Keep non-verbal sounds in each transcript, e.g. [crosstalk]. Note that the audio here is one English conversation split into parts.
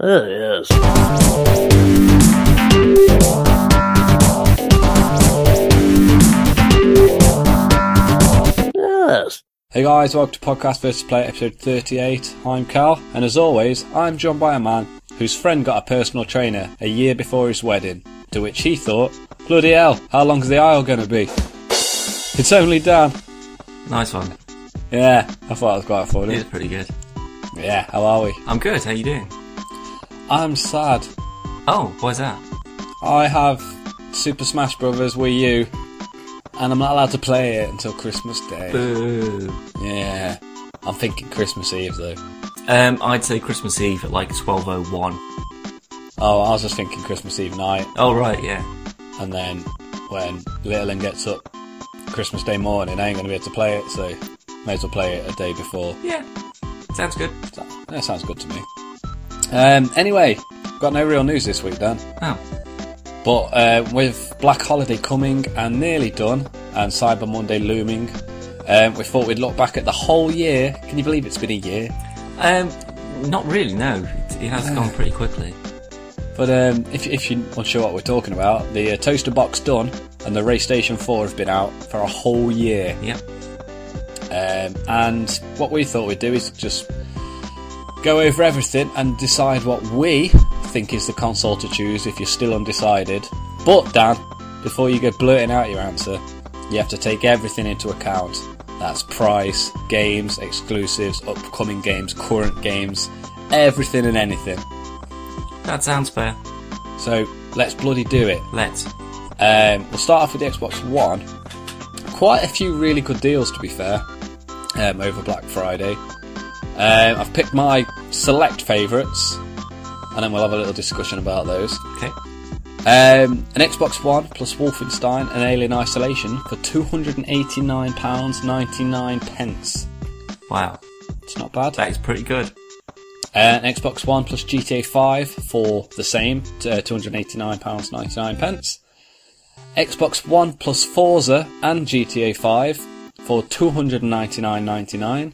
Oh, yes. Yes. Hey guys, welcome to Podcast vs. Play episode 38. I'm Cal, and as always, I'm joined by a man whose friend got a personal trainer a year before his wedding, to which he thought, bloody hell, how long's the aisle going to be? It's only Dan. Nice one. Yeah, I thought it was quite funny. It's pretty good. Yeah, how are we? I'm good. How you doing? I'm sad. Oh, why's that? I have Super Smash Bros. Wii U, and I'm not allowed to play it until Christmas Day. Boo. Yeah, I'm thinking Christmas Eve though. Um, I'd say Christmas Eve at like 12:01. Oh, I was just thinking Christmas Eve night. Oh right, yeah. and then when Littlin gets up Christmas Day morning, I ain't going to be able to play it, so may as well play it a day before. Yeah. Sounds good. So, that sounds good to me. Um, anyway, got no real news this week, Dan. Oh, But uh, with Black Holiday coming and nearly done, and Cyber Monday looming, um, we thought we'd look back at the whole year. Can you believe it's been a year? um, not really. No, it, it has gone pretty [sighs] quickly. But um, if, if you're unsure what we're talking about, the uh, toaster box done and the PlayStation 4 have been out for a whole year. Yep. Um, and what we thought we'd do is just go over everything and decide what we think is the console to choose if you're still undecided. But, Dan, before you go blurting out your answer, you have to take everything into account. That's price, games, exclusives, upcoming games, current games, everything and anything. That sounds fair. So, let's bloody do it. Let's. Um, we'll start off with the Xbox One. Quite a few really good deals, to be fair, um, over Black Friday. Um, I've picked my select favourites, and then we'll have a little discussion about those. Okay. Um, an Xbox One plus Wolfenstein and Alien Isolation for £289.99. pence. Wow, It's not bad. that is pretty good. Uh, an Xbox One plus GTA 5 for the same, uh, £289.99. pence. Xbox One plus Forza and GTA 5 for £299.99.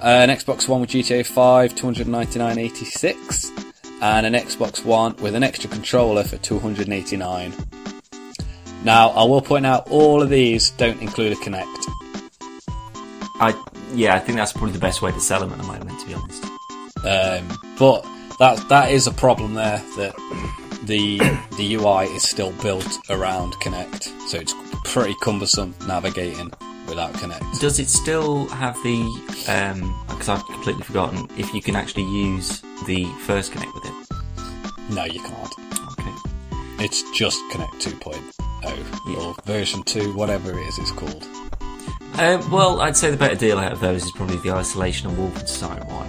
Uh, an Xbox One with GTA 5, £299.86. And an Xbox One with an extra controller for £289. Now, I will point out all of these don't include a Kinect. I yeah, I think that's probably the best way to sell them at the moment. To be honest. Um, but that that is a problem there that the the UI is still built around Kinect, so it's pretty cumbersome navigating without Kinect. Does it still have the? Because I've completely forgotten if you can actually use the first Kinect with it. No, you can't. Okay. It's just Kinect 2.0 Yeah. or version 2, whatever it is it's called. Uh, well, I'd say the better deal out of those is probably the Isolation and Wolfenstein one.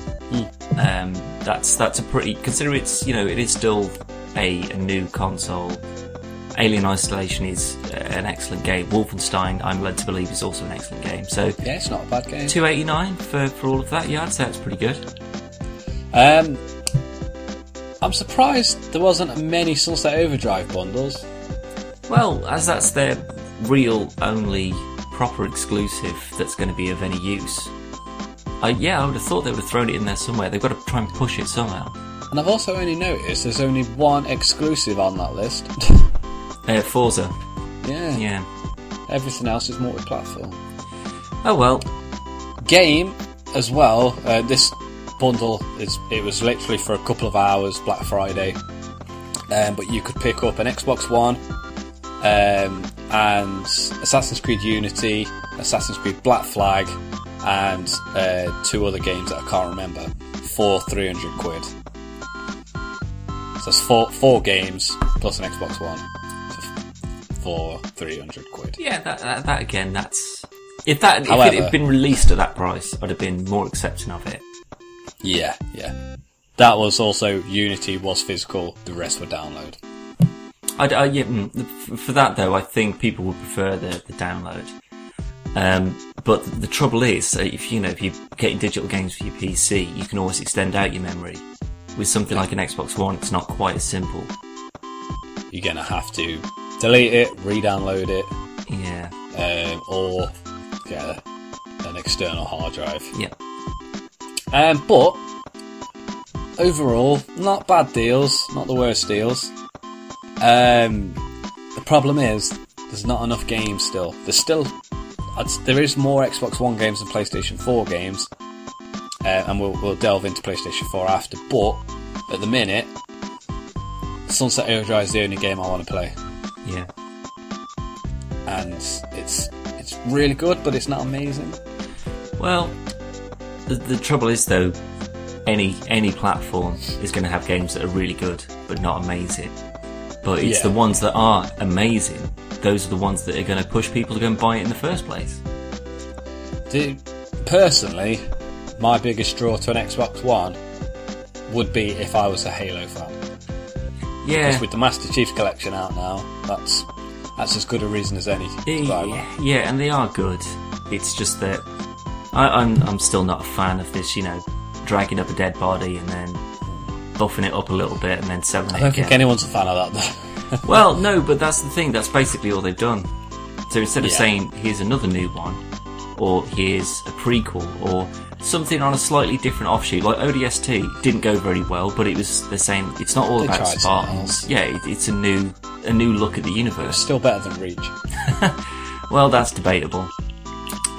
Um, that's that's a pretty consider it's you know it is still a, a new console. Alien Isolation is uh, an excellent game. Wolfenstein, I'm led to believe, is also an excellent game. So Yeah, it's not a bad game. two eighty nine for for all of that. Yeah, I'd say that's pretty good. Um, I'm surprised there wasn't many Sunset Overdrive bundles. Well, as that's their real only proper exclusive that's going to be of any use. Uh, yeah, I would have thought they would have thrown it in there somewhere. They've got to try and push it somehow. And I've also only noticed there's only one exclusive on that list. [laughs] Uh, Forza, yeah. yeah. Everything else is multi-platform. Oh well, Game as well. Uh, this bundle is it was literally for a couple of hours Black Friday, um, but you could pick up an Xbox One um, and Assassin's Creed Unity, Assassin's Creed Black Flag, and uh, two other games that I can't remember for 300 quid. So it's four four games plus an Xbox One for, for 300 quid. Yeah, that, that, that again, that's if that if However- it had been released at that price, I'd have been more accepting of it. Yeah, yeah. That was also Unity was physical. The rest were download. I'd, I, yeah, mm, for that though, I think people would prefer the, the download. Um, but the trouble is, uh, if you know, if you're getting digital games for your PC, you can always extend out your memory. With something like an Xbox One, it's not quite as simple. You're gonna have to delete it, re-download it, Yeah, um, or get a, an external hard drive. yeah. Um, but overall, not bad deals, not the worst deals. Um, the problem is there's not enough games still. There's still there is more Xbox One games than PlayStation 4 games, uh, and we'll, we'll delve into PlayStation 4 after. But at the minute, Sunset Overdrive is the only game I want to play, Yeah. and it's it's really good, but it's not amazing. Well, the, the trouble is though, any any platform is going to have games that are really good but not amazing. But it's Yeah. the ones that are amazing. Those are the ones that are going to push people to go and buy it in the first place. Dude, personally, my biggest draw to an Xbox One would be if I was a Halo fan. Yeah. Because with the Master Chief Collection out now, that's that's as good a reason as any. to buy one. Yeah, yeah, and they are good. It's just that I, I'm I'm still not a fan of this. You know, dragging up a dead body and then buffing it up a little bit and then selling it. I don't think anyone's a fan of that. Though. [laughs] Well, no, but that's the thing. That's basically all they've done. So instead of Yeah. saying here's another new one, or here's a prequel, or something on a slightly different offshoot, like ODST didn't go very well, but it was the same. It's not all They about Spartans. Yeah, it, it's a new a new look at the universe. Still better than Reach. [laughs] Well, that's debatable.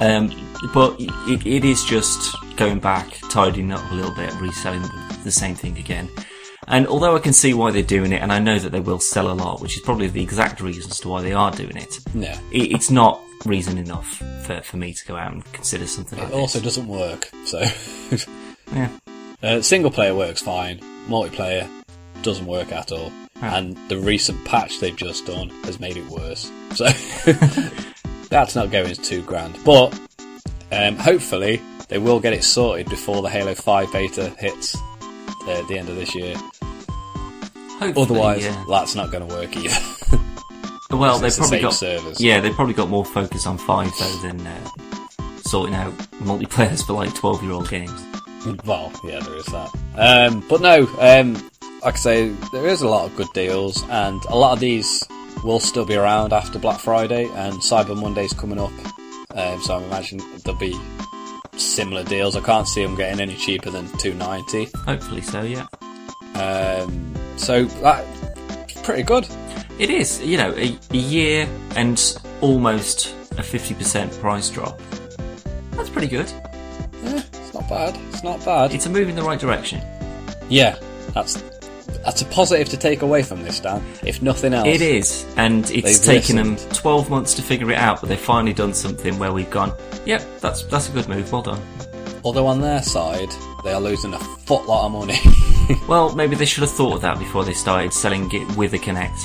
Um, but it, it is just going back, tidying up a little bit, reselling the, the same thing again. And although I can see why they're doing it, and I know that they will sell a lot, which is probably the exact reason as to why they are doing it, Yeah. it it's not reason enough for, for me to go out and consider something like It also this. doesn't work. So, [laughs] Yeah. uh, single player works fine. Multiplayer doesn't work at all. And the recent patch they've just done has made it worse. So, [laughs] that's not going to two grand. But um, hopefully they will get it sorted before the Halo 5 beta hits uh, at the end of this year. Hopefully, Otherwise, yeah. that's not going to work either. [laughs] well, they've the probably got servers. yeah, they've probably got more focus on five though than uh, sorting out multiplayers [laughs] for like twelve year old games. Well, yeah, there is that. Um, but no, um, like I say, there is a lot of good deals, and a lot of these will still be around after Black Friday and Cyber Monday's coming up. Um, so I imagine there'll be similar deals. I can't see them getting any cheaper than two ninety. Hopefully so, yeah. Um, so that's pretty good. It is, you know, a, a year and almost a 50% price drop. That's pretty good. Yeah, it's not bad. It's not bad. It's a move in the right direction. yeah, that's that's a positive to take away from this, Dan. If nothing else, It is, and it's taken them 12 months to figure it out, but they've finally done something where we've gone, yep, that's that's a good move, well done. Although on their side, they are losing a footload of money. [laughs] Well, maybe they should have thought of that before they started selling it with a Kinect.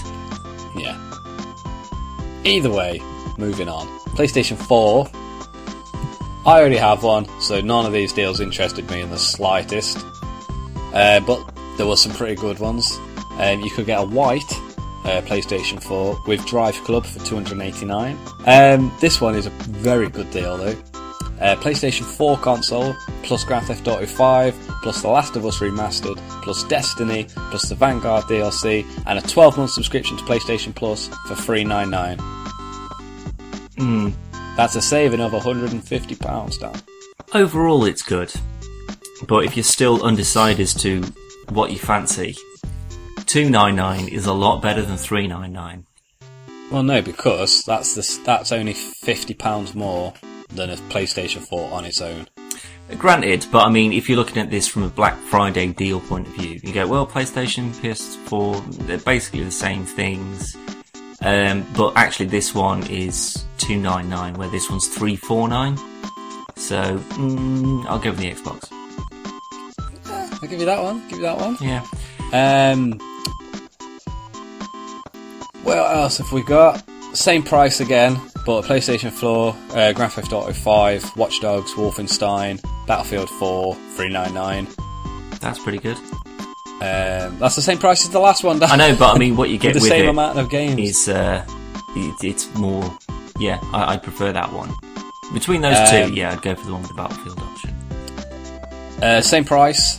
Yeah. Either way, moving on. PlayStation 4. I already have one, so none of these deals interested me in the slightest. Uh, but there were some pretty good ones. Um, you could get a white uh, PlayStation 4 with Drive Club for 289. Um, this one is a very good deal though. Uh, PlayStation 4 console plus Grand Theft Auto 5 plus The Last of Us Remastered plus Destiny plus the Vanguard DLC and a 12 month subscription to PlayStation Plus for 399. Hmm. That's a saving of 150 pounds, Dan. Overall, it's good, but if you're still undecided as to what you fancy, 299 is a lot better than 399. Well, no, because that's the, that's only 50 pounds more than a PlayStation 4 on its own. Granted, but I mean, if you're looking at this from a Black Friday deal point of view, you go, well, PlayStation, PS4, they're basically the same things. Um, but actually, this one is two nine nine, where this one's three four nine. So mm, I'll go with the Xbox. I'll give you that one. Give you that one. Yeah, Um, what else have we got? Same price again, but a PlayStation 4, uh, Grand Theft Auto 5, Watch Dogs, Wolfenstein, Battlefield 4, 399. that's pretty good. Um, that's the same price as the last one. Dan. I know, but I mean, what you [laughs] get With with, the same it amount of games. is uh, it, it's more. Yeah, I, I prefer that one. Between those Um, two, yeah, I'd go for the one with the Battlefield option. Uh, same price,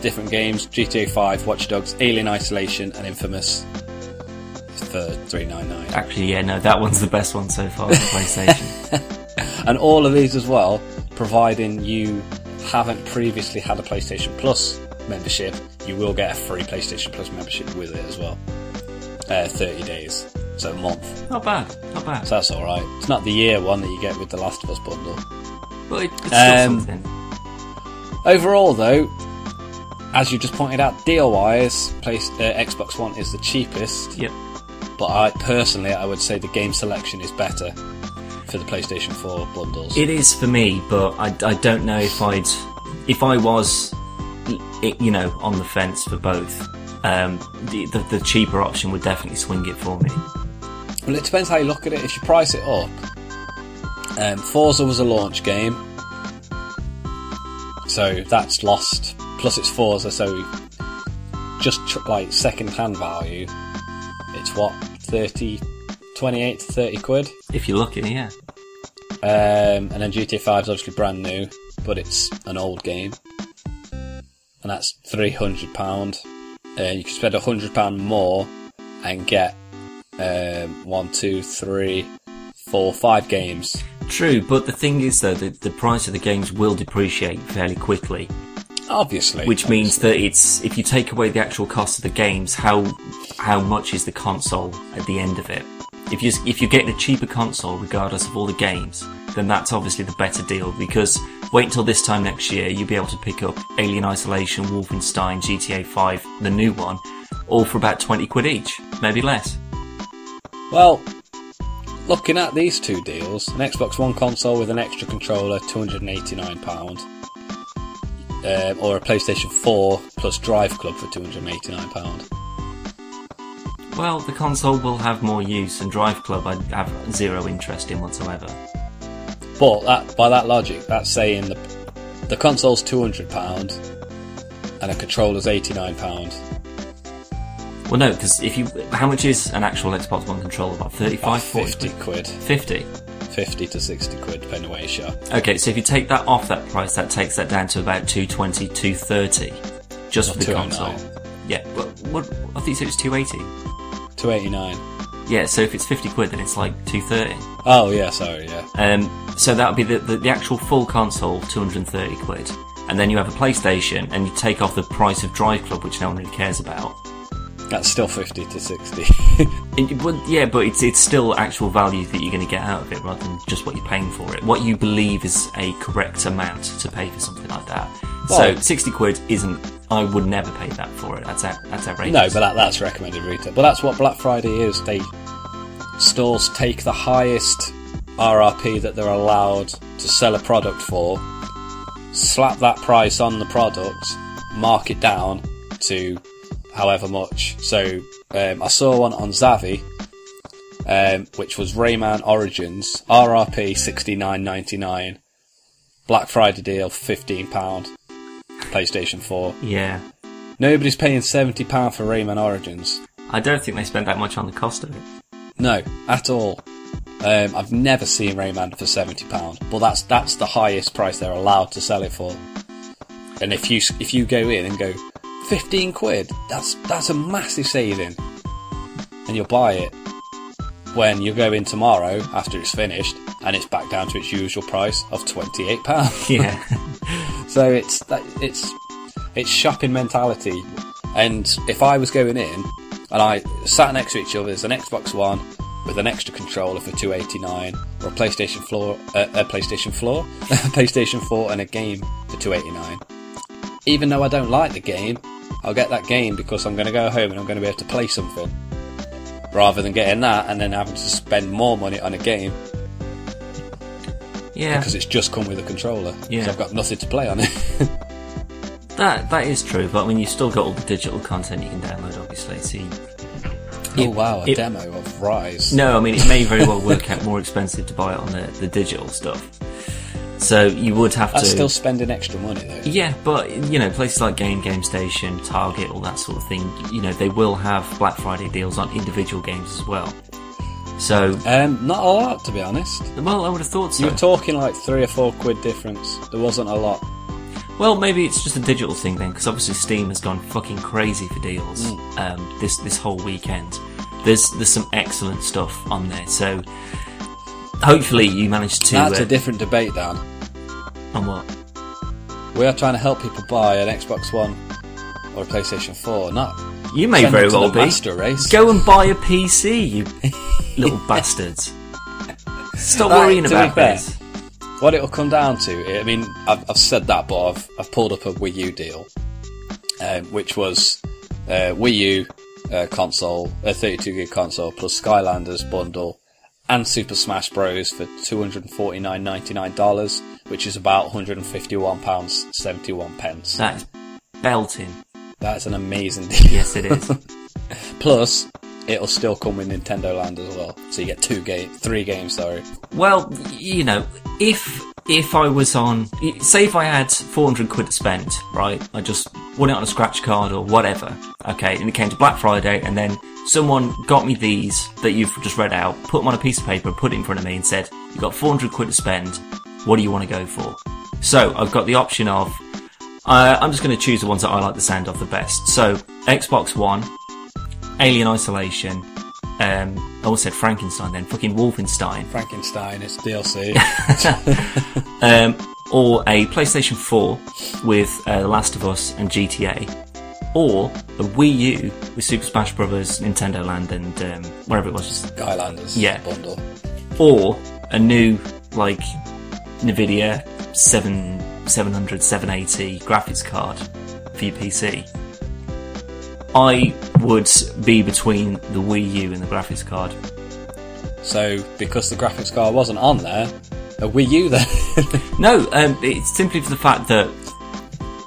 different games: GTA 5, Watch Dogs, Alien Isolation, and Infamous for 399. Actually, yeah, no, that one's the best one so far on PlayStation. [laughs] And all of these as well, providing you haven't previously had a PlayStation Plus membership, you will get a free PlayStation Plus membership with it as well. Uh, 30 days, so a month. Not bad, not bad. So that's alright. It's not the year one that you get with the Last of Us bundle. but it, it's still Um, something. Overall, though, as you just pointed out, deal wise, place, uh, Xbox One is the cheapest. Yep. But I personally, I would say the game selection is better for the PlayStation 4 bundles. It is for me, but I, I don't know if I'd if I was you know on the fence for both. Um, the, the the cheaper option would definitely swing it for me. Well, it depends how you look at it. If you price it up, um, Forza was a launch game, so that's lost. Plus, it's Forza, so just tr- like second-hand value, it's what 30, 28 to 30 quid. If you're lucky, yeah. Um, and then GTA 5 is obviously brand new, but it's an old game, and that's three hundred pound. Uh, you can spend hundred pound more and get um, one, two, three, four, five games. True, but the thing is though, the, the price of the games will depreciate fairly quickly, Obviously. Which means that it's if you take away the actual cost of the games, how how much is the console at the end of it? If you if you're getting a cheaper console regardless of all the games, then that's obviously the better deal because wait until this time next year, you'll be able to pick up Alien Isolation, Wolfenstein, GTA 5, the new one, all for about 20 quid each, maybe less. Well, looking at these two deals, an Xbox One console with an extra controller, £289 um, or a PlayStation Four plus Drive Club for two hundred and eighty-nine pound. Well, the console will have more use, and Drive Club I have zero interest in whatsoever. But that, by that logic, that's saying the the console's two hundred pound and a controller's eighty-nine pound. Well, no, because if you, how much is an actual Xbox One controller? About 35, 40 50 quid, 50. 50 to 60 quid, depending where you shop. Okay, so if you take that off that price, that takes that down to about 220, 230, just for the 209. console. Yeah, well, what, I think you said it was 280. 289. Yeah, so if it's 50 quid, then it's like 230. Oh, yeah, sorry, yeah. Um, so that would be the, the, the actual full console, 230 quid. And then you have a PlayStation, and you take off the price of Drive Club, which no one really cares about. That's still 50 to 60. [laughs] It, well, yeah, but it's it's still actual value that you're going to get out of it rather than just what you're paying for it. What you believe is a correct amount to pay for something like that. so sixty quid isn't. I would never pay that for it. That's out, that's outrageous. no, but that, that's recommended retail. But that's what Black Friday is. They stores take the highest RRP that they're allowed to sell a product for, slap that price on the product, mark it down to however much. So um, I saw one on Zavvi, um, which was Rayman Origins RRP sixty nine ninety nine, Black Friday deal fifteen pound, PlayStation Four. yeah, Nobody's paying seventy pound for Rayman Origins. I don't think they spend that much on the cost of it. No, at all. Um, I've never seen Rayman for seventy pound, but that's that's the highest price they're allowed to sell it for. And if you if you go in and go fifteen quid, that's that's a massive saving, and you'll buy it when you go in tomorrow after it's finished, and it's back down to its usual price of twenty eight pound. [laughs] Yeah, [laughs] So it's that it's it's shopping mentality. And if I was going in and I sat next to each other as an Xbox One with an extra controller for two eighty nine, or a PlayStation floor, uh, a PlayStation floor, [laughs] a PlayStation Four, and a game for two eighty nine. Even though I don't like the game, I'll get that game because I'm going to go home and I'm going to be able to play something, rather than getting that and then having to spend more money on a game yeah, because it's just come with a controller. Yeah. I've got nothing to play on it. [laughs] that that is true. But I mean, you've still got all the digital content you can download, obviously. So you, oh wow, a it- demo of Ryse. No, I mean it may very well work out more expensive to buy it on the, the digital stuff. So you would have That's to. still spending extra money though. Yeah, but you know, places like Game Game Station, Target, all that sort of thing, you know, they will have Black Friday deals on individual games as well. So, Um, not a lot to be honest. well, I would have thought so. You're talking like three or four quid difference. There wasn't a lot. well, maybe it's just a digital thing then, because obviously Steam has gone fucking crazy for deals um, this this whole weekend. There's there's some excellent stuff on there. So, hopefully, you managed to. That's uh, a different debate, Dan. on what? We are trying to help people buy an Xbox One or a PlayStation 4. Not You may very well be. race. Go and buy a PC, you [laughs] little bastards. Stop Right, worrying about this. what it'll come down to. I mean, I've, I've said that, but I've I've pulled up a Wii U deal, um, which was uh, Wii U uh, console, a 32 gig console plus Skylanders bundle, and Super Smash Bros for two hundred and forty nine ninety nine dollars, which is about one hundred and fifty one pounds seventy one pence. That is belting. That's an amazing deal. Yes, it is. [laughs] Plus, it'll still come with Nintendo Land as well, so you get two game, three games. Sorry. well, you know, if if I was on, say, if I had four hundred quid to spend, right? I just won it on a scratch card or whatever. Okay, and it came to Black Friday, and then someone got me these that you've just read out, put them on a piece of paper, put it in front of me, and said, "You've got four hundred quid to spend. What do you want to go for?" So I've got the option of. Uh, I'm just going to choose the ones that I like the sound of the best. So Xbox One, Alien Isolation, um, I almost said Frankenstein then, fucking Wolfenstein, Frankenstein it's DLC. [laughs] [laughs] um, or a PlayStation 4 with uh, The Last of Us and GTA, or a Wii U with Super Smash Bros., Nintendo Land, and um, whatever it was, Skylanders Yeah. bundle. or a new like Nvidia 7 700 780 graphics card for your PC. I would be between the Wii U and the graphics card. So, because the graphics card wasn't on there, a Wii U then. [laughs] No, um, it's simply for the fact that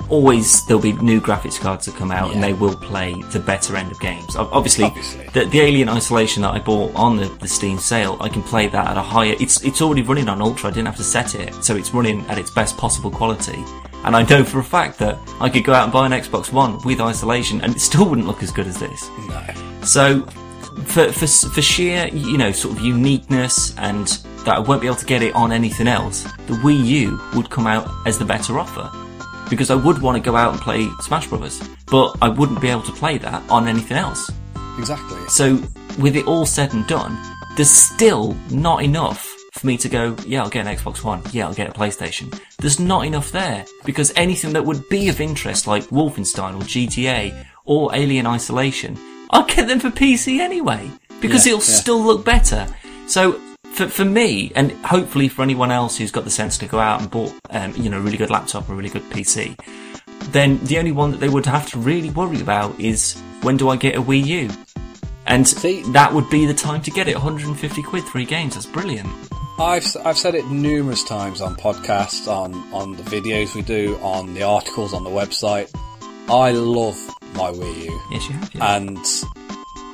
always there'll be new graphics cards that come out and they will play the better end of games. Obviously, Obviously. The, the Alien Isolation that I bought on the, the Steam sale, I can play that at a higher. It's it's already running on Ultra. I didn't have to set it, so it's running at its best possible quality. And I know for a fact that I could go out and buy an Xbox One with Isolation, and it still wouldn't look as good as this. no. So, for, for, for sheer, you know, sort of uniqueness and that I won't be able to get it on anything else, the Wii U would come out as the better offer. Because I would want to go out and play Smash Brothers, but I wouldn't be able to play that on anything else. Exactly. So, with it all said and done, there's still not enough for me to go, yeah, I'll get an Xbox One, yeah, I'll get a PlayStation. There's not enough there, because anything that would be of interest, like Wolfenstein or GTA or Alien Isolation, I'll get them for PC anyway, because Yeah, it'll yeah. still look better. So, for, for me, and hopefully for anyone else who's got the sense to go out and bought, um, you know, a really good laptop or a really good PC, then the only one that they would have to really worry about is when do I get a Wii U? And See- that would be the time to get it. 150 quid, three games. That's brilliant. I've I've said it numerous times on podcasts, on on the videos we do, on the articles on the website. I love my Wii U, Yes, you have. Yeah. and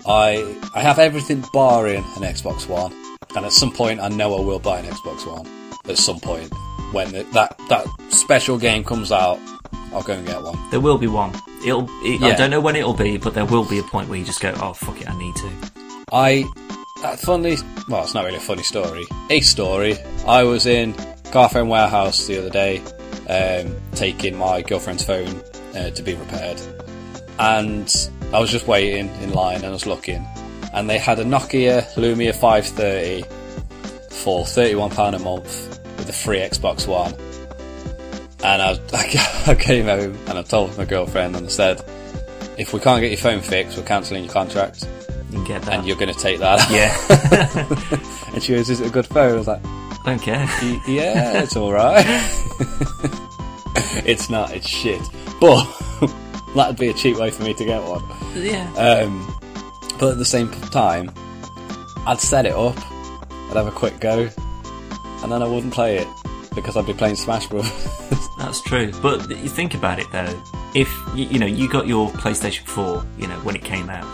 I I have everything barring an Xbox One. And at some point, I know I will buy an Xbox One. At some point, when the, that that special game comes out, I'll go and get one. there will be one. It'll. It, I don't know when it'll be, but there will be a point where you just go, "Oh fuck it, I need to." I that funny. Well, it's not really a funny story. A story. I was in Carphone Warehouse the other day, um, taking my girlfriend's phone uh, to be repaired, and I was just waiting in line and I was looking, and they had a Nokia Lumia 530 for thirty-one pound a month with a free Xbox One. And I, [laughs] I came home and I told my girlfriend and I said, if we can't get your phone fixed, we're cancelling your contract You can get that. and you're going to take that. yeah. [laughs] and she goes, "Is it a good phone?" I was like, don't care. "Yeah, it's all right." [laughs] it's not. It's shit. But [laughs] that'd be a cheap way for me to get one. yeah. Um, but at the same time, I'd set it up. I'd have a quick go, and then I wouldn't play it because I'd be playing Smash Bros. That's true. But you think about it though. If you, you know you got your PlayStation 4, you know when it came out,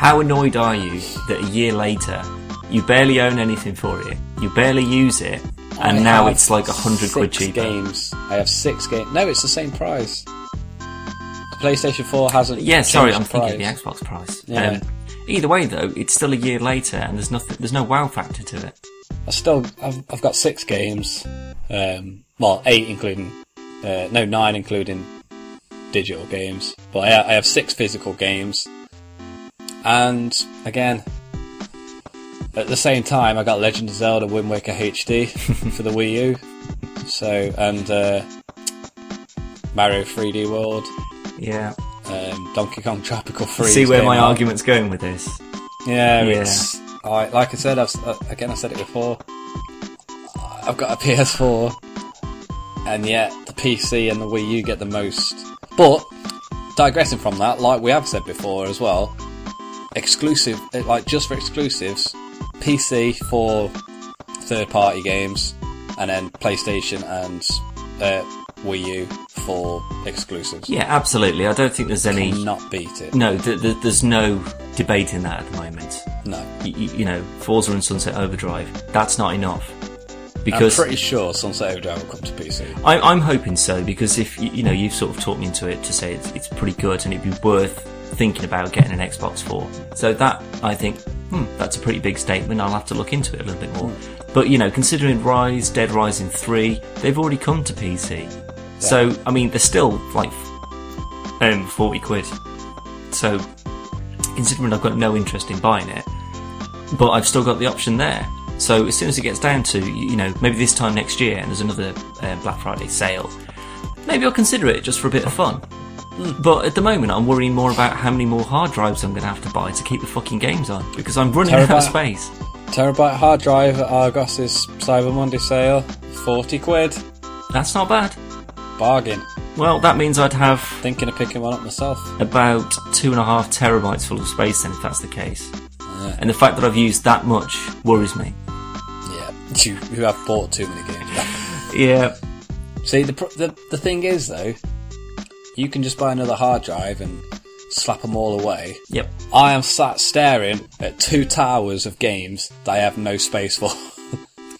how annoyed are you that a year later you barely own anything for it, you barely use it, and I now it's like a hundred quid six cheaper? games. I have six games. No, it's the same price. The PlayStation 4 hasn't. Yeah, sorry, I'm the thinking of the Xbox price. Yeah. Um, either way, though, it's still a year later, and there's nothing, there's no wow factor to it. I still, I've, I've got six games. Um, well, eight including, uh, no, nine including digital games. But I, I have six physical games. And again, at the same time, I got Legend of Zelda Wind Waker HD [laughs] for the Wii U. So, and uh, Mario 3D World. Yeah. Um, Donkey Kong Tropical Freeze. See where my out. argument's going with this. Yeah, Yeah. it's I, like I said. I've, uh, again, I said it before. I've got a PS4, and yet the PC and the Wii U get the most. But digressing from that, like we have said before as well, exclusive, uh, like just for exclusives, PC for third-party games, and then PlayStation and uh, Wii U for exclusives. Yeah, absolutely. I don't think there's any. Not beat it. No, th- th- there's no debate in that at the moment. No. Y- y- you know, Forza and Sunset Overdrive, that's not enough. Because I'm pretty sure Sunset Overdrive will come to PC. I, I'm hoping so because if you, you know you've sort of talked me into it to say it's, it's pretty good and it'd be worth thinking about getting an Xbox for. So that I think hmm, that's a pretty big statement. I'll have to look into it a little bit more. But you know, considering Ryse, Dead Rising three, they've already come to PC. So I mean, they're still like um, forty quid. So considering I've got no interest in buying it, but I've still got the option there. So as soon as it gets down to you know maybe this time next year and there's another uh, Black Friday sale, maybe I'll consider it just for a bit of fun. But at the moment, I'm worrying more about how many more hard drives I'm going to have to buy to keep the fucking games on because I'm running out of space. Terabyte hard drive at Argos's Cyber Monday sale, 40 quid. That's not bad. Bargain. Well, that means I'd have Thinking of picking one up myself. about two and a half terabytes full of space then, if that's the case. And the fact that I've used that much worries me. Yeah. [laughs] You, you have bought too many games. Yeah. See, the, the, the thing is, though, you can just buy another hard drive and slap them all away. Yep. I am sat staring at two towers of games that I have no space for. [laughs]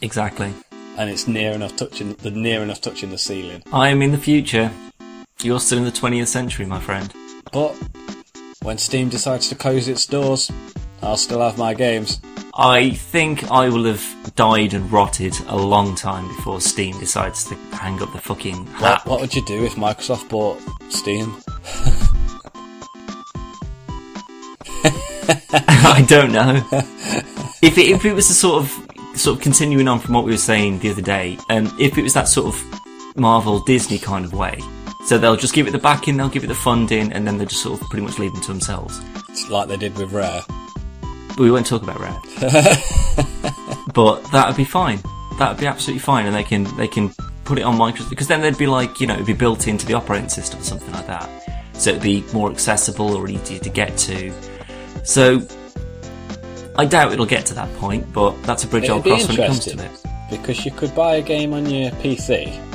Exactly. and it's near enough touching the near enough touching the ceiling. I am in the future. You're still in the 20th century, my friend. But when Steam decides to close its doors, I'll still have my games. I think I will have died and rotted a long time before Steam decides to hang up the fucking What, hat. what would you do if Microsoft bought Steam? [laughs] I don't know. if it, if it was the sort of sort of continuing on from what we were saying the other day, um, if it was that sort of Marvel Disney kind of way, so they'll just give it the backing, they'll give it the funding, and then they just sort of pretty much leave them to themselves. It's like they did with Rare. We won't talk about Rare. [laughs] but that would be fine. That would be absolutely fine, and they can they can put it on Microsoft because then they'd be like you know it'd be built into the operating system or something like that, so it'd be more accessible or easier to get to. So I doubt it'll get to that point, but that's a bridge I'll It'd be cross when it comes to it. because you could buy a game on your PC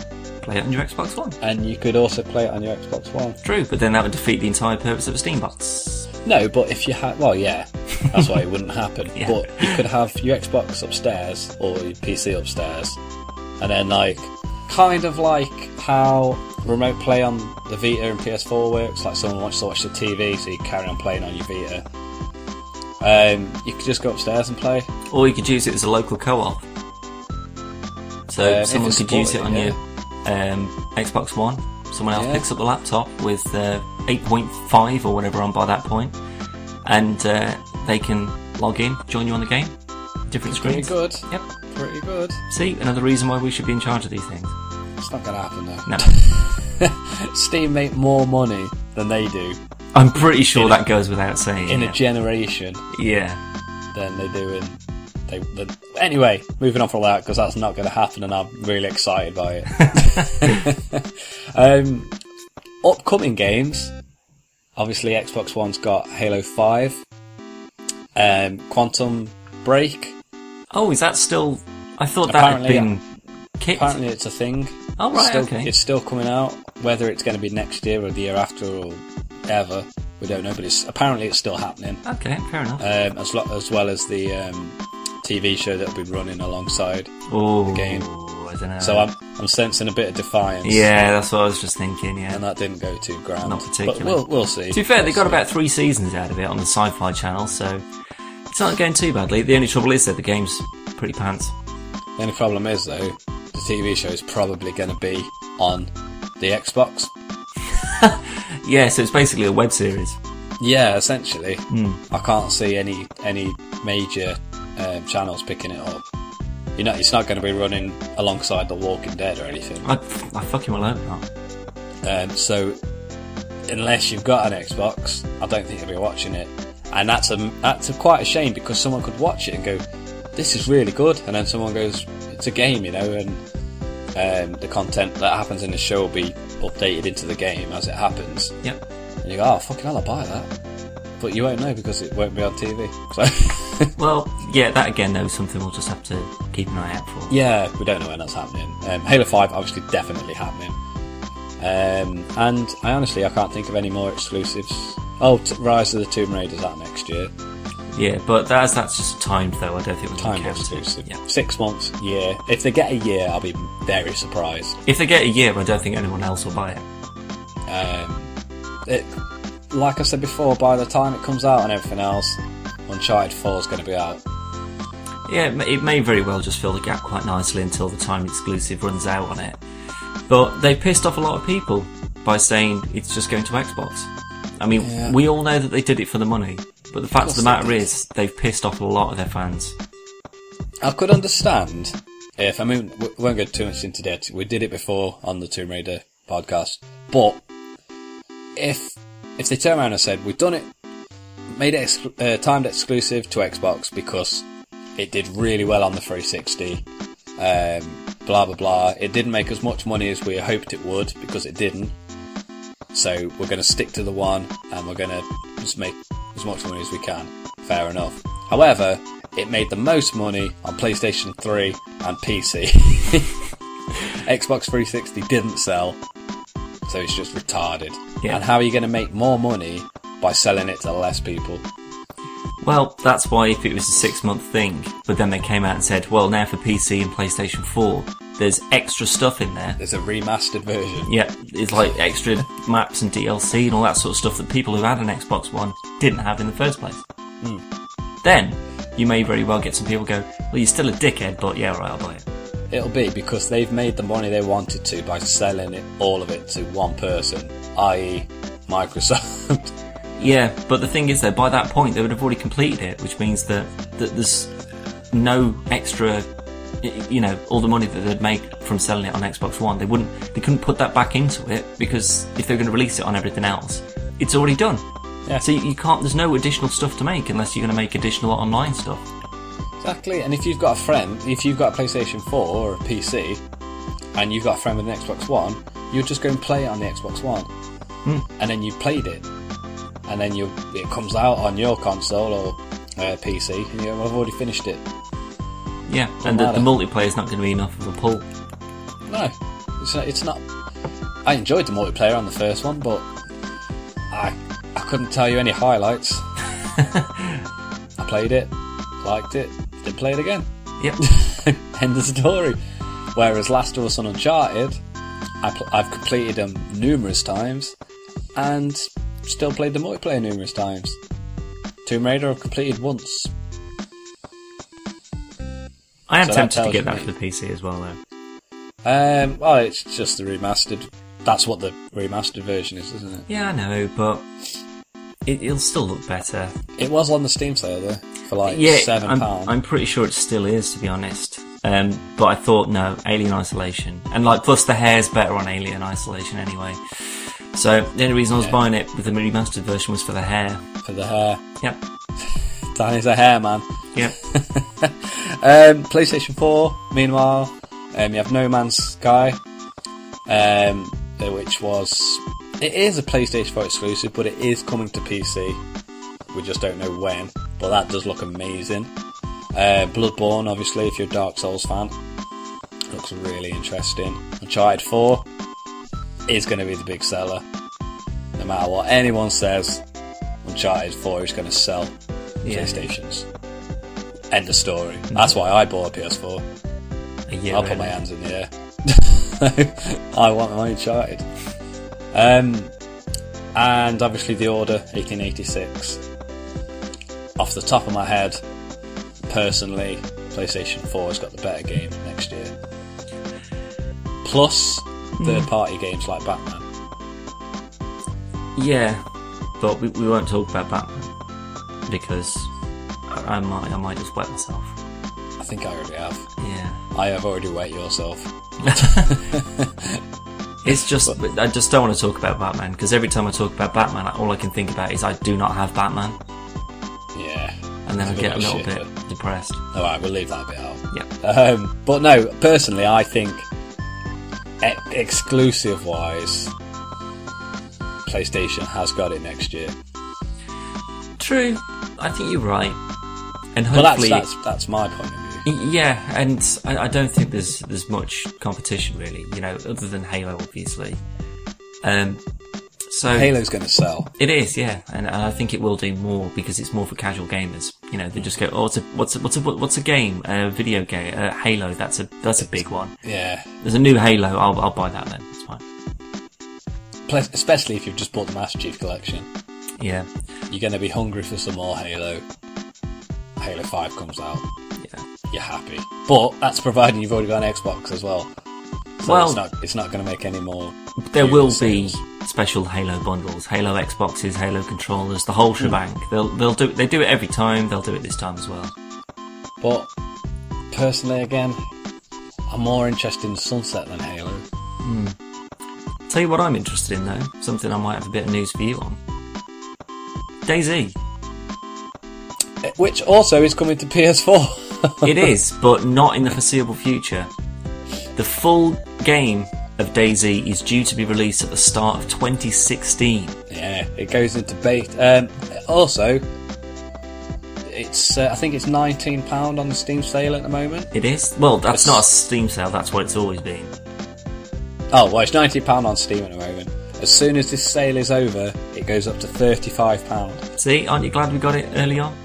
Play it on your Xbox One. and you could also play it on your Xbox One. True, but then that would defeat the entire purpose of a Steam box. No, but if you had, well, yeah, that's why it wouldn't [laughs] happen. Yeah. But you could have your Xbox upstairs or your PC upstairs, and then like, kind of like how remote play on the Vita and PS4 works. Like someone wants to watch the TV, so you carry on playing on your Vita. Um, you could just go upstairs and play. Or you could use it as a local co-op. So Uh, someone could use it on supported, your um, Xbox One. Someone else Yeah. picks up the laptop with uh, 8.5 or whatever on by that point, and uh, they can log in, join you on the game. Different Pretty screens. good. Yep. Pretty good. See, another reason why we should be in charge of these things. It's not gonna happen though. No, [laughs] Steam make more money than they do I'm pretty sure In a- that goes without saying. in yeah. a generation yeah. than they do in. They, the, anyway, moving on from that because that's not going to happen, and I'm really excited by it. [laughs] um, upcoming games, obviously Xbox One's got Halo Five, um, Quantum Break. Oh, is that still? I thought that had Apparently, been kicked. Apparently, it's a thing. Oh, right, Still- okay. It's still coming out. Whether it's going to be next year or the year after or ever, we don't know. But it's apparently it's still happening. Okay, fair enough. um, as, lo- as well as the um, TV show that'll be running alongside. oh, game. I don't know. So I'm I'm sensing a bit of defiance. yeah, that's what I was just thinking. Yeah. and that didn't go too grand. Not particularly. But we'll we'll see. To be fair, they got see. about three seasons out of it on the Sci-Fi Channel, so it's not going too badly. The only trouble is that the game's pretty pants. The only problem is though, the TV show is probably going to be on the Xbox. [laughs] Yeah, so it's basically a web series. Yeah, essentially. Hmm. I can't see any any major um, channels picking it up. You know, it's not going to be running alongside The Walking Dead or anything. I, I fucking well hope not. Um, so unless you've got an Xbox, I don't think you'll be watching it. And that's a that's a, quite a shame because someone could watch it and go, "This is really good," and then someone goes, "It's a game," you know, and um, the content that happens in the show will be updated into the game as it happens. Yep. And you go, "Oh, fucking hell, I'll buy that," but you won't know because it won't be on TV. So. [laughs] [laughs] Well, yeah, that again though is something we'll just have to keep an eye out for. Yeah, we don't know when that's happening. Um, Halo 5, obviously, definitely happening. Um, and I honestly, I can't think of any more exclusives. Oh, t- Rise of the Tomb Raider's out next year. Yeah, but that's that's just timed though. I don't think we're Time going to count exclusive. it. Yeah. Six months, year. If they get a year, I'll be very surprised. If they get a year, I don't think anyone else will buy it. Um, it, like I said before, by the time it comes out and everything else, Uncharted 4 is going to be out. Yeah, it may, it may very well just fill the gap quite nicely until the time exclusive runs out on it. But they pissed off a lot of people by saying it's just going to Xbox. I mean, Yeah. we all know that they did it for the money, but the fact of course the matter is they've pissed off a lot of their fans. I could understand if, I mean, we we won't go too much into that. We did it before on the Tomb Raider podcast. But if if they turn around and said, we've done it, made it ex- uh, timed exclusive to Xbox because it did really well on the 360, um, blah blah blah. It didn't make as much money as we hoped it would because it didn't. So we're going to stick to the one and we're going to just make as much money as we can. Fair enough. However, it made the most money on PlayStation 3 and PC. [laughs] Xbox 360 didn't sell, so it's just retarded. Yeah. And how are you going to make more money by selling it to less people? Well, that's why if it was a six month thing, but then they came out and said, well, now for PC and PlayStation 4, there's extra stuff in there. There's a remastered version. Yeah, it's like extra maps and DLC and all that sort of stuff that people who had an Xbox One didn't have in the first place. Hmm. Then, you may very well get some people go, well, you're still a dickhead, but yeah, right, I'll buy it. It'll be because they've made the money they wanted to by selling it all of it to one person, i.e., Microsoft. [laughs] Yeah, but the thing is, though, by that point, they would have already completed it, which means that, that there's no extra, you know, all the money that they'd make from selling it on Xbox One, they wouldn't, they couldn't put that back into it because if they're going to release it on everything else, it's already done. Yeah. So you, can't, there's no additional stuff to make unless you're going to make additional online stuff. Exactly, and if you've got a friend, if you've got a PlayStation 4 or a PC, and you've got a friend with an Xbox One, you just go and play it on the Xbox One, hmm. and then you've played it, and then you it comes out on your console or uh, PC, and you well, I've already finished it. Yeah, and the, the multiplayer is not going to be enough of a pull. No, it's not, it's not. I enjoyed the multiplayer on the first one, but I I couldn't tell you any highlights. [laughs] I played it, liked it, didn't play it again. Yep. [laughs] End of story. Whereas Last of Us on Uncharted, I pl- I've completed them numerous times, and still played the multiplayer numerous times. Tomb Raider I've completed once. I am So tempted to get that for the PC as well, though. Um, well, it's just the remastered. That's what the remastered version is, isn't it? Yeah, I know, but it, it'll still look better. It was on the Steam sale though, for like yeah, seven I'm, pound. I'm pretty sure it still is, to be honest. Um, but I thought no, Alien Isolation, and like plus the hair's better on Alien Isolation anyway. So the only reason I was Yeah. buying it with the remastered version was for the hair. for the hair. Yep, [laughs] Danny's a hair man. yep. [laughs] Um, PlayStation 4, meanwhile, um, you have No Man's Sky, um, which was. It is a PlayStation 4 exclusive, but it is coming to PC. We just don't know when, but that does look amazing. Uh, Bloodborne, obviously, if you're a Dark Souls fan, looks really interesting. Uncharted 4 is going to be the big seller. No matter what anyone says, Uncharted 4 is going to sell Yeah. PlayStations. End of story. That's why I bought a PS4. A year I'll put my hands in the air. [laughs] I want my Uncharted. Um, and obviously the Order 1886. Off the top of my head, personally, PlayStation 4 has got the better game next year. Plus, third party games like Batman. Yeah, but we, we won't talk about Batman because I, I might I might just wet myself. I think I already have. Yeah. I have already wet yourself. [laughs] It's just I just don't want to talk about Batman because every time I talk about Batman, all I can think about is I do not have Batman, Yeah. and then I get a little shit, bit but- depressed. All right, we'll leave that bit out. Yeah. Um, but no, personally, I think e- exclusive wise, PlayStation has got it next year. True, I think you're right, and But that's hopefully, that's that's my point of view. Yeah, and I, I don't think there's there's much competition really, you know, other than Halo, obviously. Um, so Halo's going to sell. it is, yeah, and, and I think it will do more because it's more for casual gamers. You know, they just go, oh, what's a what's a what's a what's a game, a video game, uh, Halo. That's a that's a big one. Yeah, There's a new Halo. I'll I'll buy that then. It's fine. Plus, especially if you've just bought the Master Chief Collection, Yeah, you're going to be hungry for some more Halo. Halo Five comes out, yeah. you're happy. But that's providing you've already got an Xbox as well. So Well- it's not it's not going to make any more. There will be special Halo bundles, Halo Xboxes, Halo controllers, the whole shebang. They'll they'll do they do it every time. They'll do it this time as well. But personally, again, I'm more interested in Sunset than Halo. Tell you what I'm interested in though, something I might have a bit of news for you on. DayZ. Eh, Which also is coming to PS4. It [laughs] is, but not in the foreseeable future. The full game of DayZ is due to be released at the start of 2016. yeah, it goes into beta. Um, also, it's uh, I think it's nineteen pound on the Steam sale at the moment. It is? Well, that's It's- not a Steam sale, that's what it's always been. Oh well, it's nineteen pound on Steam at the moment. As soon as this sale is over, it goes up to thirty-five pound. See, aren't you glad we got it early on?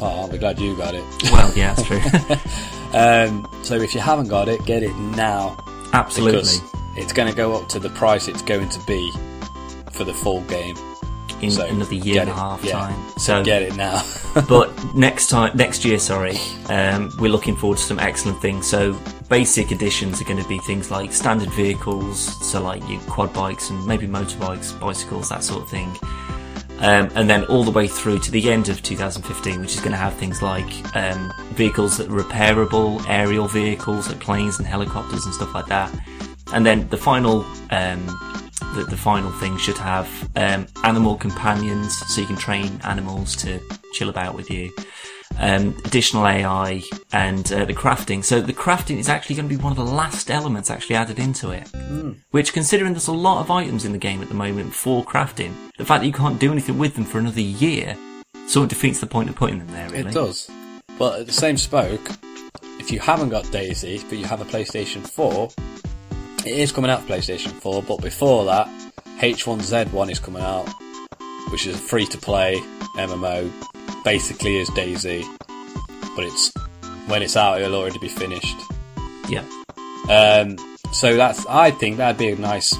Oh, be glad you got it. Well, yeah, that's [laughs] true. [laughs] Um, so if you haven't got it, get it now Absolutely. because it's going to go up to the price it's going to be for the full game. In So another year and a half yeah. time. So, Get it now. [laughs] but next time, next year, sorry, um, we're looking forward to some excellent things. So basic additions are going to be things like standard vehicles, so like your quad bikes and maybe motorbikes, bicycles, that sort of thing. Um, and then all the way through to the end of 2015, which is going to have things like um, vehicles that are repairable, aerial vehicles like planes and helicopters and stuff like that. And then the final, um, the, the final thing should have um, animal companions, so you can train animals to chill about with you. Um, additional AI and uh, the crafting. So the crafting is actually going to be one of the last elements actually added into it. Which, considering there's a lot of items in the game at the moment for crafting, the fact that you can't do anything with them for another year sort of defeats the point of putting them there. Really, It does. But at the same spoke, if you haven't got DayZ, but you have a PlayStation 4, it is coming out for PlayStation 4, but before that, H1Z1 is coming out, which is a free to play MMO, basically is DayZ, but it's when it's out, it'll already be finished. Yeah, Um, so that's, I think that'd be a nice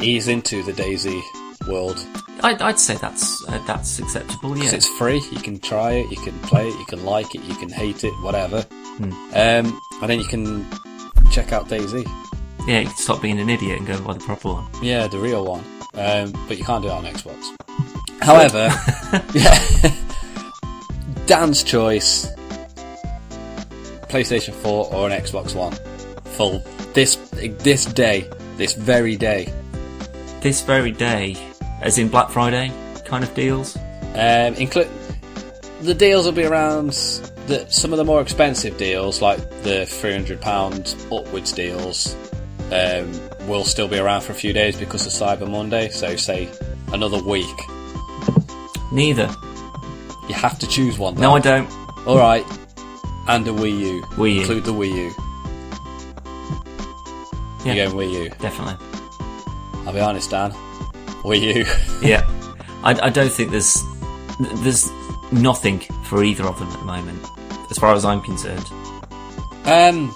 ease into the DayZ world. I'd, I'd say that's uh, that's acceptable. Yeah, it's free. You can try it, you can play it, you can like it, you can hate it, whatever. Hmm. Um, and then you can check out DayZ. yeah. You can stop being an idiot and go buy the proper one. Yeah, the real one. Um, but you can't do it on Xbox. However, [laughs] yeah, [laughs] Dan's choice: PlayStation 4 or an Xbox One. Full this this day, this very day. This very day, as in Black Friday kind of deals. Um, include the deals will be around the, some of the more expensive deals, like the three hundred pound upwards deals, um, will still be around for a few days because of Cyber Monday. So, say another week. Neither. You have to choose one. No, I don't. All right, and a Wii U. Wii U. Include the Wii U. Yeah, You're going Wii U. definitely. I'll be honest, Dan. Wii U. [laughs] Yeah, I, I don't think there's there's nothing for either of them at the moment, as far as I'm concerned. um,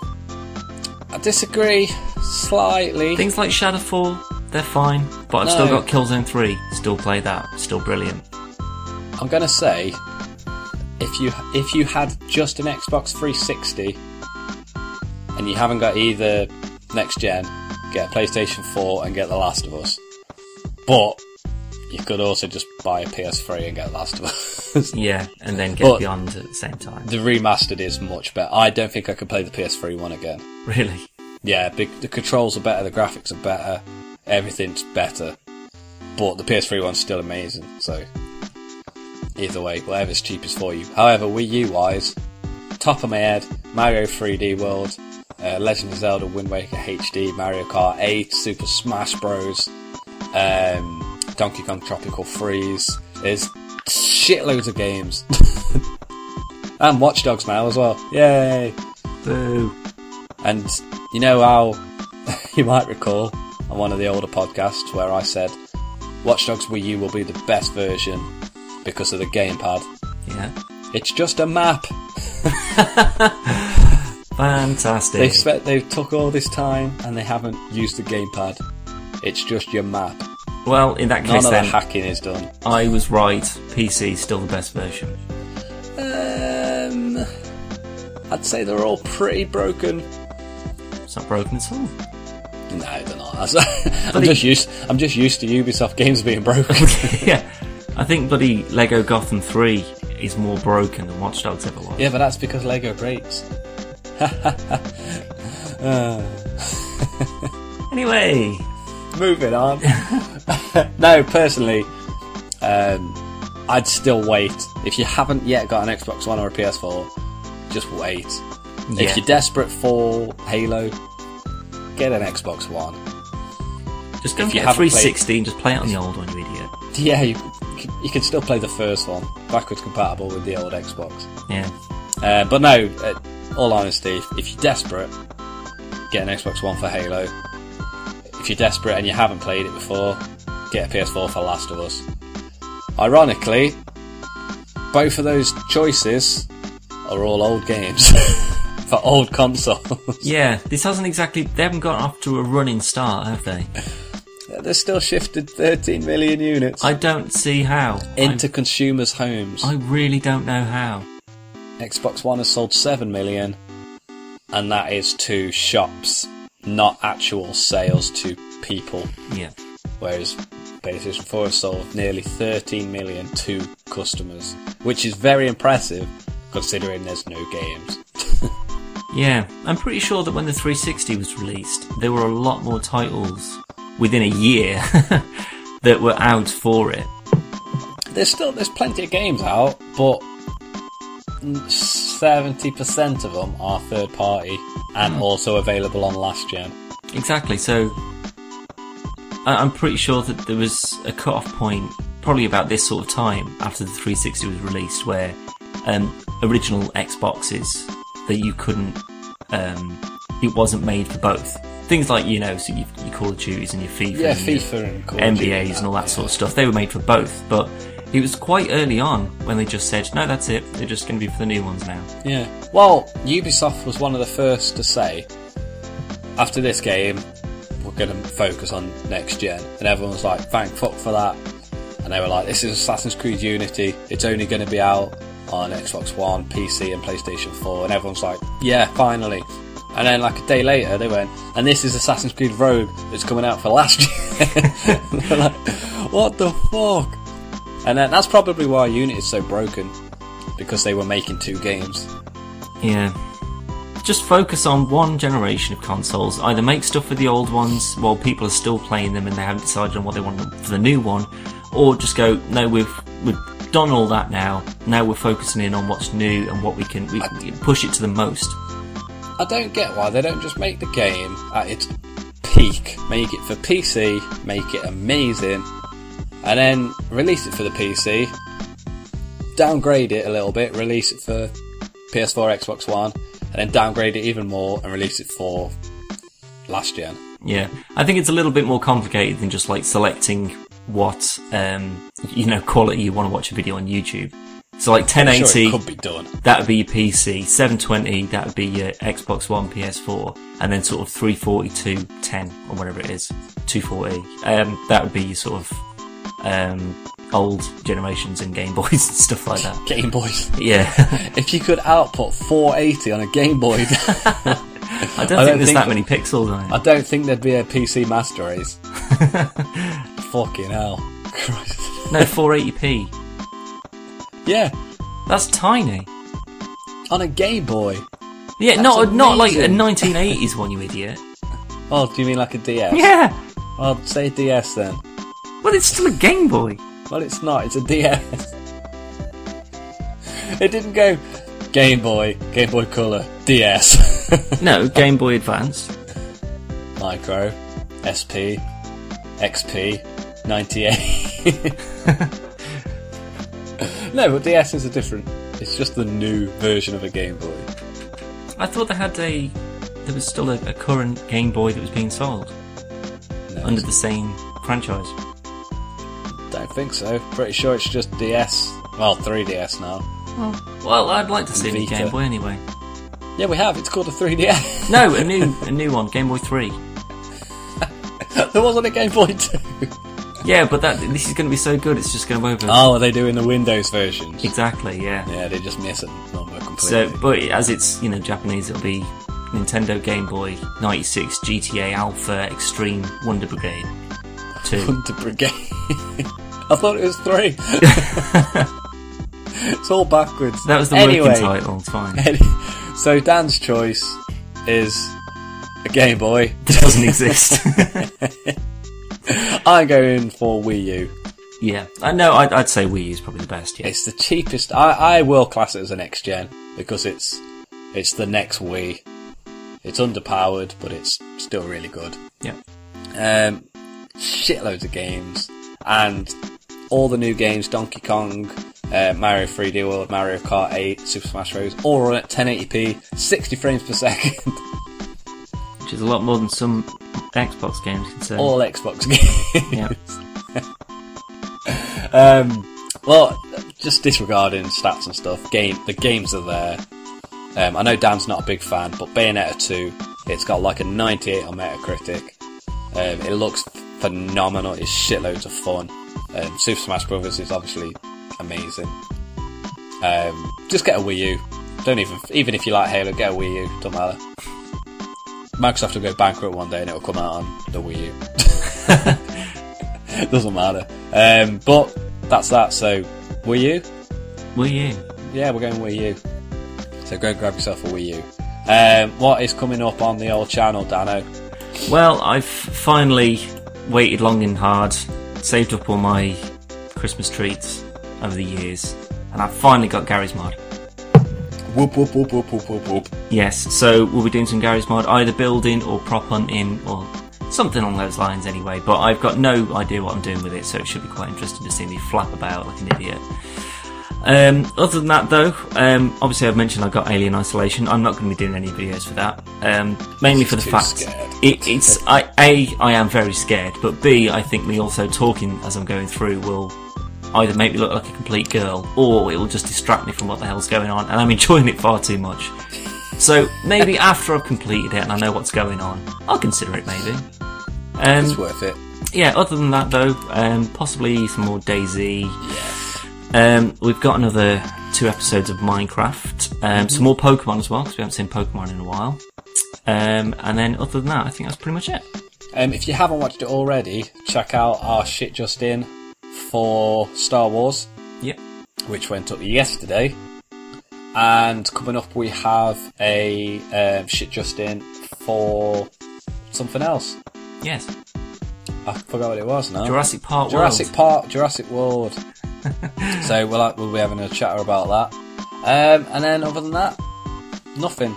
I disagree slightly. Things like Shadowfall, they're fine, but I've still got Killzone 3. Still play that. Still brilliant. I'm gonna say, if you if you had just an Xbox 360 and you haven't got either next gen, get a PlayStation 4 and get The Last of Us. But you could also just buy a PS3 and get The Last of Us. Yeah, and then get But- Beyond at the same time. the remastered is much better. I don't think I could play the PS3 one again. Really? Yeah, big, the controls are better, the graphics are better. everything's better. But the PS3 one's still amazing, so either way, whatever's cheapest for you. However, Wii U wise, top of my head, Mario 3D World, uh, Legend of Zelda Wind Waker HD, Mario Kart 8, Super Smash Bros, um, Donkey Kong Tropical Freeze. There's shitloads of games. [laughs] and Watch Dogs now as well. Yay! Boo. And you know how [laughs] you might recall on one of the older podcasts where I said Watch Dogs Wii U will be the best version because of the gamepad. Yeah. It's just a map. [laughs] Fantastic. They've spent, they've took all this time and they haven't used the gamepad. It's just your map. well, in that case, None case, of the then hacking is done. I was right. PC is still the best version. Um, I'd say they're all pretty broken. It's not broken at all. No, they're not. [laughs] I'm just used. I'm just used to Ubisoft games being broken. [laughs] yeah. I think bloody Lego Gotham 3 is more broken than Watch Dogs ever was. yeah, but that's because Lego breaks. [laughs] [laughs] Anyway, Moving on. [laughs] no, personally, um, I'd still wait. If you haven't yet got an Xbox One or a PS4, just wait. Yeah. If you're desperate for Halo, get an Xbox One. just go if you a haven't 360 and just play it on the old one, you idiot. Yeah, you, you can still play the first one, backwards compatible with the old Xbox. Yeah. Uh, but no, uh, all honesty, if you're desperate, get an Xbox One for Halo. If you're desperate and you haven't played it before, get a PS4 for Last of Us. Ironically, both of those choices are all old games [laughs] for old consoles. Yeah, this hasn't exactly. They haven't got off to a running start, have they? [laughs] They're still shifted 13 million units I don't see how. into consumers' homes. I, I really don't know how. Xbox One has sold 7 million, and that is to shops, not actual sales to people. Yeah. Whereas PlayStation 4 has sold nearly 13 million to customers, which is very impressive considering there's no games. [laughs] Yeah, I'm pretty sure that when the 360 was released, there were a lot more titles within a year [laughs] that were out for it. There's still there's plenty of games out, but 70% of them are third party and also available on last gen. Exactly. So I'm pretty sure that there was a cut-off point, probably about this sort of time after the 360 was released, where um, original Xboxes that you couldn't, um, it wasn't made for both. Things like you know, so you, your Call of Duties and your FIFA, Yeah, and FIFA and Call NBAs and all that sort of stuff. They were made for both, but it was quite early on when they just said, "No, that's it. They're just going to be for the new ones now." Yeah. Well, Ubisoft was one of the first to say, after this game, we're going to focus on next gen. And everyone was like, thank fuck for that. And they were like, this is Assassin's Creed Unity. It's only going to be out on Xbox One, PC, and PlayStation 4. And everyone's like, yeah, finally. And then, like a day later, they went, and this is Assassin's Creed Rogue that's coming out for last year. [laughs] Like, what the fuck? And then that's probably why Unity is so broken, because they were making two games. Yeah. Just focus on one generation of consoles. Either make stuff for the old ones while people are still playing them and they haven't decided on what they want for the new one, or just go, no, we've we've done all that now. Now we're focusing in on what's new and what we can we can push it to the most. I don't get why they don't just make the game at its peak, make it for PC, make it amazing, and then release it for the PC, downgrade it a little bit, release it for PS4, Xbox One, and then downgrade it even more and release it for last gen. Yeah, I think it's a little bit more complicated than just like selecting what um, you know quality you want to watch a video on YouTube. So like I'm sure 1080, could be done. that would be your PC. 720, that would be your Xbox One, PS4, and then sort of 342, 10 or whatever it is, 240. Um, that would be your sort of um, old generations and Game Boys [laughs] and stuff like that. Game Boys. Yeah, [laughs] if you could output 480 on a Game Boy, [laughs] I don't think don't there's think- that many pixels on it. I don't think there'd be a PC Master Race. Fucking hell. Christ. No, 480p. Yeah, That's tiny. on a Game Boy. Yeah, That's not not like a amazing. 1980s one, you idiot. [laughs] Oh, do you mean like a DS? Yeah, I'll say DS then. Well, it's still a Game Boy. Well, it's not. It's a DS. [laughs] it didn't go Game Boy, Game Boy Color, DS, [laughs] No, Game Boy Advance. Micro, SP, XP, 98. [laughs] no, but DS is a different. It's just the new version of a Game Boy. I thought they had a. There was still a, a current Game Boy that was being sold No, under the same franchise. don't think so. Pretty sure it's just DS. Well, 3DS now. Oh. Well, I'd like to see a. Game Boy anyway. Yeah, we have. It's called a 3DS. No, [laughs] a new a new one, Game Boy Three. there wasn't a Game Boy 2. Yeah, but that this is going to be so good. It's just going to over. Oh, are they doing the Windows versions? Exactly. Yeah. Yeah, they just miss number completely. So, but as it's you know Japanese, it'll be Nintendo Game Boy '96 GTA Alpha Extreme Wonder Brigade Two. [laughs] Wonder Brigade. [laughs] I thought it was three. [laughs] it's all backwards. That was the anyway, working title. It's fine. any- so Dan's choice is a Game Boy. It doesn't exist. [laughs] I'm going for Wii U. yeah, I know. I'd, I'd say Wii U is probably the best. Yeah. It's the cheapest. I, I will class it as an next gen because it's it's the next Wii. It's underpowered, but it's still really good. Yeah. Um, shitloads of games and all the new games: Donkey Kong, uh, Mario 3D World, Mario Kart 8, Super Smash Bros. All run at 1080p, 60 frames per second. [laughs] Which is a lot more than some Xbox games say. all Xbox [laughs] games. yeah. Um, well, just disregarding stats and stuff. Game, the games are there. Um, I know Dan's not a big fan, but Bayonetta 2, it's got like a 98 on Metacritic. Um, it looks phenomenal. It's shitloads of fun. Um, Super Smash Bros. is obviously amazing. Um, just get a Wii U. Don't even, even if you like Halo, get a Wii U. Don't matter. Microsoft will go bankrupt one day and it'll come out on the Wii U. [laughs] Doesn't matter. Um, but that's that. So, Wii U? Wii U. Yeah, we're going Wii U. So go grab yourself a Wii U. Um, what is coming up on the old channel, Dano? Well, I've finally waited long and hard, saved up all my Christmas treats over the years, and I've finally got Garry's Mod. Whoop whoop whoop whoop whoop whoop whoop. Yes, so we'll be doing some Garry's Mod, either building or prop hunting or something along those lines anyway, but I've got no idea what I'm doing with it, so it should be quite interesting to see me flap about like an idiot. Um, other than that, though, um, obviously I've mentioned I've got Alien Isolation. I'm not going to be doing any videos for that, um, mainly for the Too fact it, it's I, a I am very scared, but b I think me also talking as I'm going through will either make me look like a complete girl or it will just distract me from what the hell's going on, and I'm [laughs] enjoying it far too much. So maybe [laughs] after I've completed it and I know what's going on, I'll consider it maybe. Um, It's worth it. yeah, other than that though, um, possibly some more DayZ. Yeah. Um, we've got another two episodes of Minecraft, um, some more Pokemon as well because we haven't seen Pokemon in a while. Um, and then other than that, I think that's pretty much it. Um, if you haven't watched it already, check out our shit just in for Star Wars, Yep. which went up yesterday. And coming up, we have a um, shit just in for something else. Yes. I forgot what it was now. Jurassic Park. Jurassic World. Park, Jurassic World. [laughs] so we'll have- we'll be having a chatter about that. Um, and then other than that, nothing.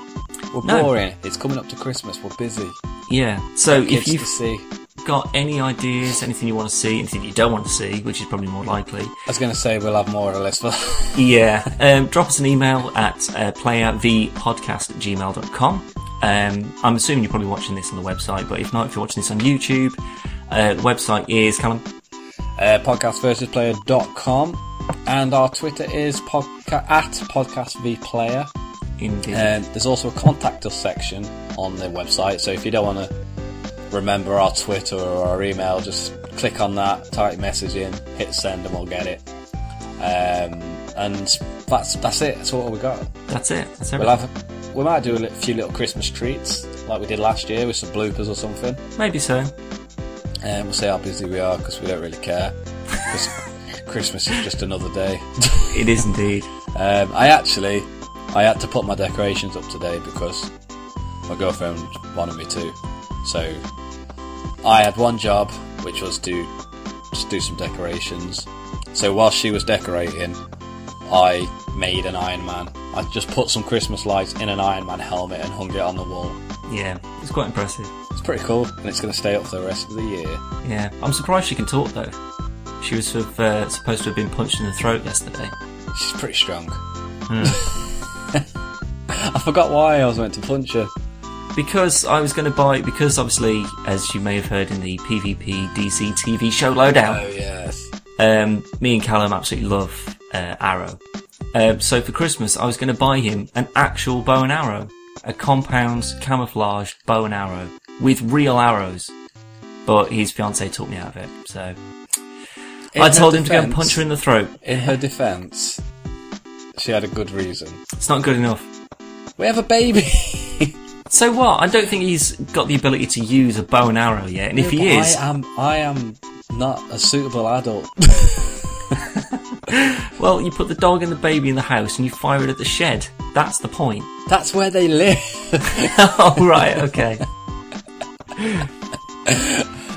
We're No. boring. It's coming up to Christmas. We're busy. Yeah. So if you've see, got any ideas, anything you want to see, anything you don't want to see, which is probably more likely, I was going to say we'll have more or less for yeah, um, drop us an email at uh, playervpodcast at gmail.com. Um, I'm assuming you're probably watching this on the website, but if not, if you're watching this on YouTube, uh, the website is Callum. uh, podcastversusplayer.com and our Twitter is podca- at podcastvplayer. Indeed. Um, there's also a contact us section on the website, so if you don't want to remember our Twitter or our email, just click on that, type message in, hit send, and we'll get it. Um, and that's that's it. That's all we got. That's it. That's We'll have we might do a few little Christmas treats like we did last year with some bloopers or something. Maybe so. And we'll see how busy we are because we don't really care. 'Cause [laughs] Christmas is just another day. It is indeed. Um, I actually, I had to put my decorations up today because my girlfriend wanted me to. So I had one job, which was to just do some decorations. So while she was decorating, I made an Iron Man. I just put some Christmas lights in an Iron Man helmet and hung it on the wall. Yeah, it's quite impressive. It's pretty cool, and it's going to stay up for the rest of the year. Yeah, I'm surprised she can talk though. She was sort of, uh, supposed to have been punched in the throat yesterday. She's pretty strong. [laughs] I forgot why I was meant to punch her. Because I was going to buy, because obviously, as you may have heard in the PvP DC TV show lowdown, Oh yes. um, me and Callum absolutely love uh, Arrow. Um, so for Christmas, I was going to buy him an actual bow and arrow, a compound camouflage bow and arrow with real arrows. But his fiance talked me out of it, so In I told him to go and punch her in the throat. In her defence, she had a good reason. It's not good enough. We have a baby. [laughs] So what? I don't think he's got the ability to use a bow and arrow yet, and if he is, I am. I am not a suitable adult. [laughs] well, you put the dog and the baby in the house and you fire it at the shed. That's the point. [laughs] That's where they live. [laughs] oh right, okay.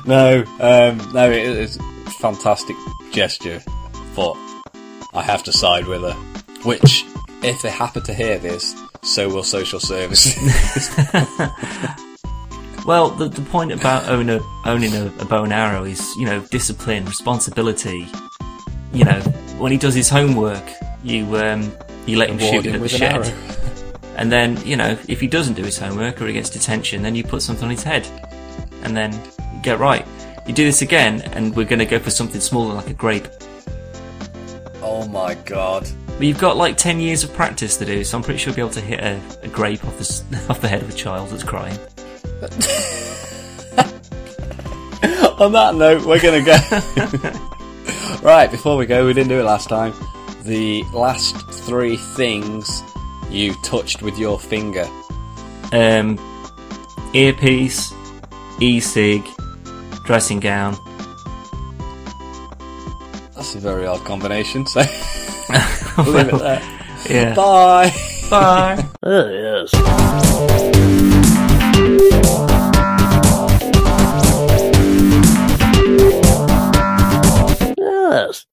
no, um, no, it is fantastic gesture, but I have to side with her. Which, if they happen to hear this, so will social services. [laughs] [laughs] Well, the, the point about own a, owning a, a bow and arrow is, you know, discipline, responsibility. You know, when he does his homework, you um, you let him shoot it him at the an shed. [laughs] And then, you know, if he doesn't do his homework or he gets detention, then you put something on his head. And then you get right. You do this again, and we're going to go for something smaller like a grape. oh my god. But you've got like 10 years of practice to do, so I'm pretty sure you'll be able to hit a, a grape off the, [laughs] off the head of a child that's crying. [laughs] On that note, we're gonna go. [laughs] right, before we go, we didn't do it last time. The last three things you touched with your finger. Um, earpiece, e-cig, dressing gown. That's a very odd combination, so we'll leave it there. [laughs] Yeah. Bye. Bye. [laughs] there it is. Yes.